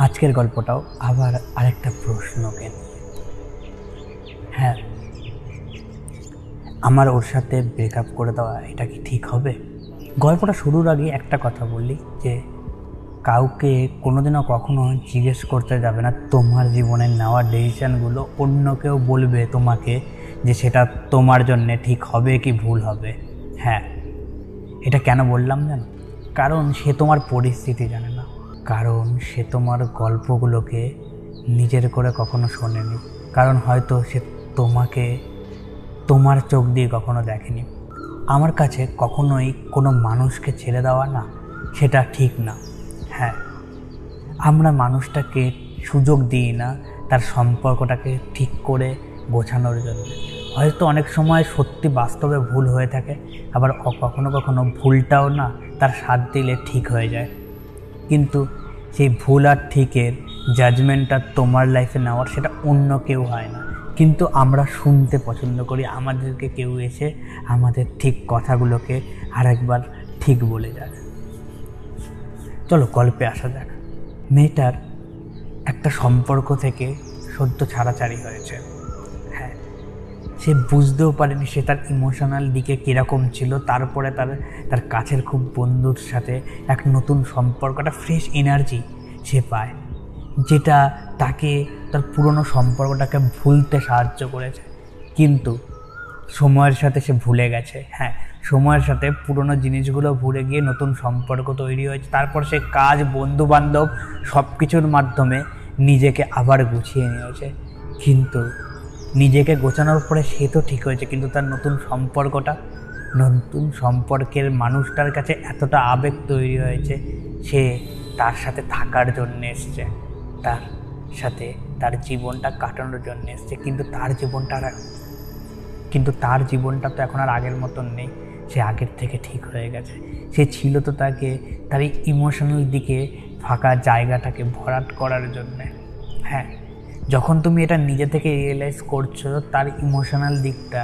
আজকের গল্পটাও আবার আরেকটা প্রশ্নকে হ্যাঁ আমার ওর সাথে ব্রেকআপ করে দেওয়া এটা কি ঠিক হবে? গল্পটা শুরুর আগে একটা কথা বললি যে, কাউকে কোনোদিনও কখনো জিজ্ঞেস করতে যাবে না তোমার জীবনে নেওয়া ডিসিশানগুলো অন্য কেউ বলবে তোমাকে যে সেটা তোমার জন্যে ঠিক হবে কি ভুল হবে। হ্যাঁ এটা কেন বললাম জানো? কারণ সে তোমার পরিস্থিতি জানে কারণ সে তোমার গল্পগুলোকে নিজের করে কখনো শোনেনি। কারণ হয়তো সে তোমাকে, তোমার চোখ দিয়ে কখনো দেখেনি। আমার কাছে কখনোই কোনো মানুষকে ছেড়ে দেওয়া না, সেটা ঠিক না। হ্যাঁ আমরা মানুষটাকে সুযোগ দিই না তার সম্পর্কটাকে ঠিক করে গোছানোর জন্য। হয়তো অনেক সময় সত্যি বাস্তবে ভুল হয়ে থাকে, আবার কখনো কখনো ভুলটাও না তার সাথ দিলে ঠিক হয়ে যায়। কিন্তু সেই ভুল আর ঠিকের জাজমেন্টটা তোমার লাইফে নেওয়ার সেটা অন্য কেউ হয় না। কিন্তু আমরা শুনতে পছন্দ করি, আমাদেরকে কেউ এসে আমাদের ঠিক কথাগুলোকে আরেকবার ঠিক বলে যায় চলো গল্পে আসা যাক। মেয়েটার একটা সম্পর্ক থেকে সদ্য ছাড়াছাড়ি হয়েছে। হ্যাঁ সে বুঝতেও পারেনি সে তার ইমোশনাল দিকে কীরকম ছিল। তারপরে তার তার কাছের খুব বন্ধুর সাথে এক নতুন সম্পর্ক, একটা ফ্রেশ এনার্জি সে পায়, যেটা তাকে, তার পুরনো সম্পর্কটাকে ভুলতে সাহায্য করেছে। কিন্তু সময়ের সাথে সে ভুলে গেছে হ্যাঁ সময়ের সাথে পুরনো জিনিসগুলো ভুলে গিয়ে নতুন সম্পর্ক তৈরি হয়েছে। তারপর সে কাজ বন্ধু বান্ধব সব কিছুর মাধ্যমে নিজেকে আবার গুছিয়ে নিয়েছে। কিন্তু নিজেকে গোছানোর পরে সে তো ঠিক হয়েছে, কিন্তু তার নতুন সম্পর্কটা, নতুন সম্পর্কের মানুষটার কাছে এতটা আবেগ তৈরি হয়েছে, সে তার সাথে থাকার জন্য এসছে, তার সাথে তার জীবনটা কাটানোর জন্য এসছে, কিন্তু তার জীবনটা আর কিন্তু তার জীবনটা তো এখন আর আগের মতন নেই, সে আগের থেকে ঠিক হয়ে গেছে, সে ছিল তো তাকে, তার ইমোশনাল দিকে ফাঁকা জায়গাটাকে ভরাট করার জন্যে হ্যাঁ। যখন তুমি এটা নিজে থেকে রিয়েলাইজ করছ, তার ইমোশনাল দিকটা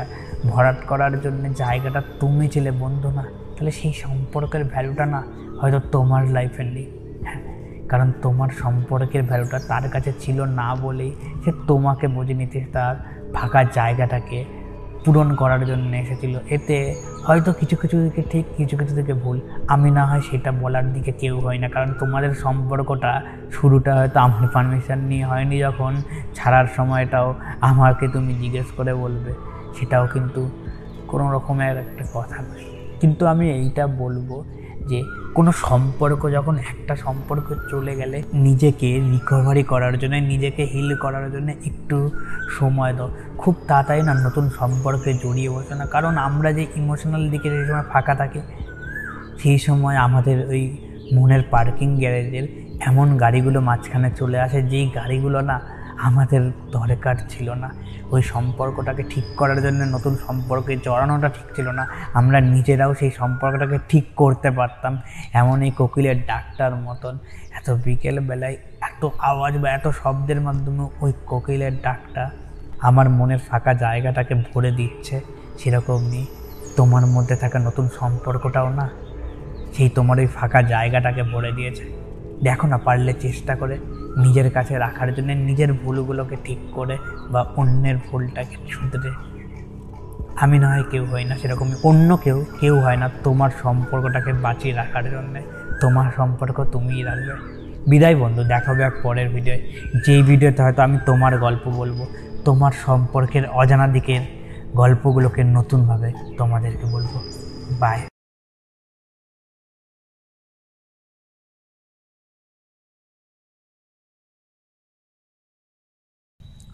ভরাট করার জন্য জায়গাটা তুমি ছিলে বন্ধু না, তাহলে সেই সম্পর্কের ভ্যালুটা না হয়তো তোমার লাইফে নেই। হ্যাঁ কারণ তোমার সম্পর্কের ভ্যালুটা তার কাছে ছিল না বলেই সে তোমাকে বুঝে নিতে, তার ফাঁকা জায়গাটাকে পূরণ করার জন্য এসেছিল। এতে হয়তো কিছু কিছু দিকে ঠিক, কিছু কিছু দিকে ভুল। আমি না হয় সেটা বলার দিকে কেউ হয় না, কারণ তোমাদের সম্পর্কটা শুরুটা হয়তো আমার পারমিশন নিয়ে হয়নি যখন। ছাড়ার সময়টাও আমাকে তুমি জিজ্ঞেস করে বলবে, সেটাও কিন্তু কোনো রকমের একটা কথা কিন্তু আমি এইটা বলব যে কোনো সম্পর্ক যখন একটা সম্পর্ক চলে গেলে নিজেকে রিকভারি করার জন্য, নিজেকে হিল করার জন্য একটু সময় দাও। খুব তাড়াতাড়ি না নতুন সম্পর্কে জড়িয়ে বসো না। কারণ আমরা যে ইমোশনাল দিকে যে সময় ফাঁকা থাকি, সেই সময় আমাদের ওই মনের পার্কিং গ্যারেজের এমন গাড়িগুলো মাঝখানে চলে আসে। যেই গাড়িগুলো না আমাদের দরকার ছিল না। ওই সম্পর্কটাকে ঠিক করার জন্য, নতুন সম্পর্কে জড়ানোটা ঠিক ছিল না। আমরা নিজেরাও সেই সম্পর্কটাকে ঠিক করতে পারতাম। এমন এই কোকিলের ডাকটার মতন। এত বিকেলবেলায় এত আওয়াজ বা এত শব্দের মাধ্যমে ওই কোকিলের ডাকটা আমার মনের ফাঁকা জায়গাটাকে ভরে দিচ্ছে। সেরকমই তোমার মধ্যে থাকা নতুন সম্পর্কটাও না, সেই তোমার ওই ফাঁকা জায়গাটাকে ভরে দিয়েছে। দেখো না, পারলে চেষ্টা করে। নিজের কাছে রাখার জন্য নিজের ভুলগুলোকে ঠিক করে বা অন্যের ভুলটাকে শুধরে। আমি না হয় কেউ হই না সেরকম অন্য কেউ কেউ হয় না তোমার সম্পর্কটাকে বাঁচিয়ে রাখার জন্যে। তোমার সম্পর্ক তুমিই রাখবে। বিদায় বন্ধু, দেখা হবে এক পরের ভিডিওয়। যেই ভিডিওতে হয়তো আমি তোমার গল্প বলব, তোমার সম্পর্কের অজানা দিকের গল্পগুলোকে নতুনভাবে তোমাদেরকে বলব। বাই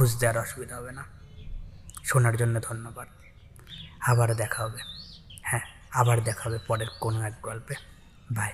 খুঁজতে দেওয়ার অসুবিধা হবে না। শোনার জন্য ধন্যবাদ। আবার দেখা হবে। হ্যাঁ আবার দেখা হবে পরের কোনো এক গল্পে। বাই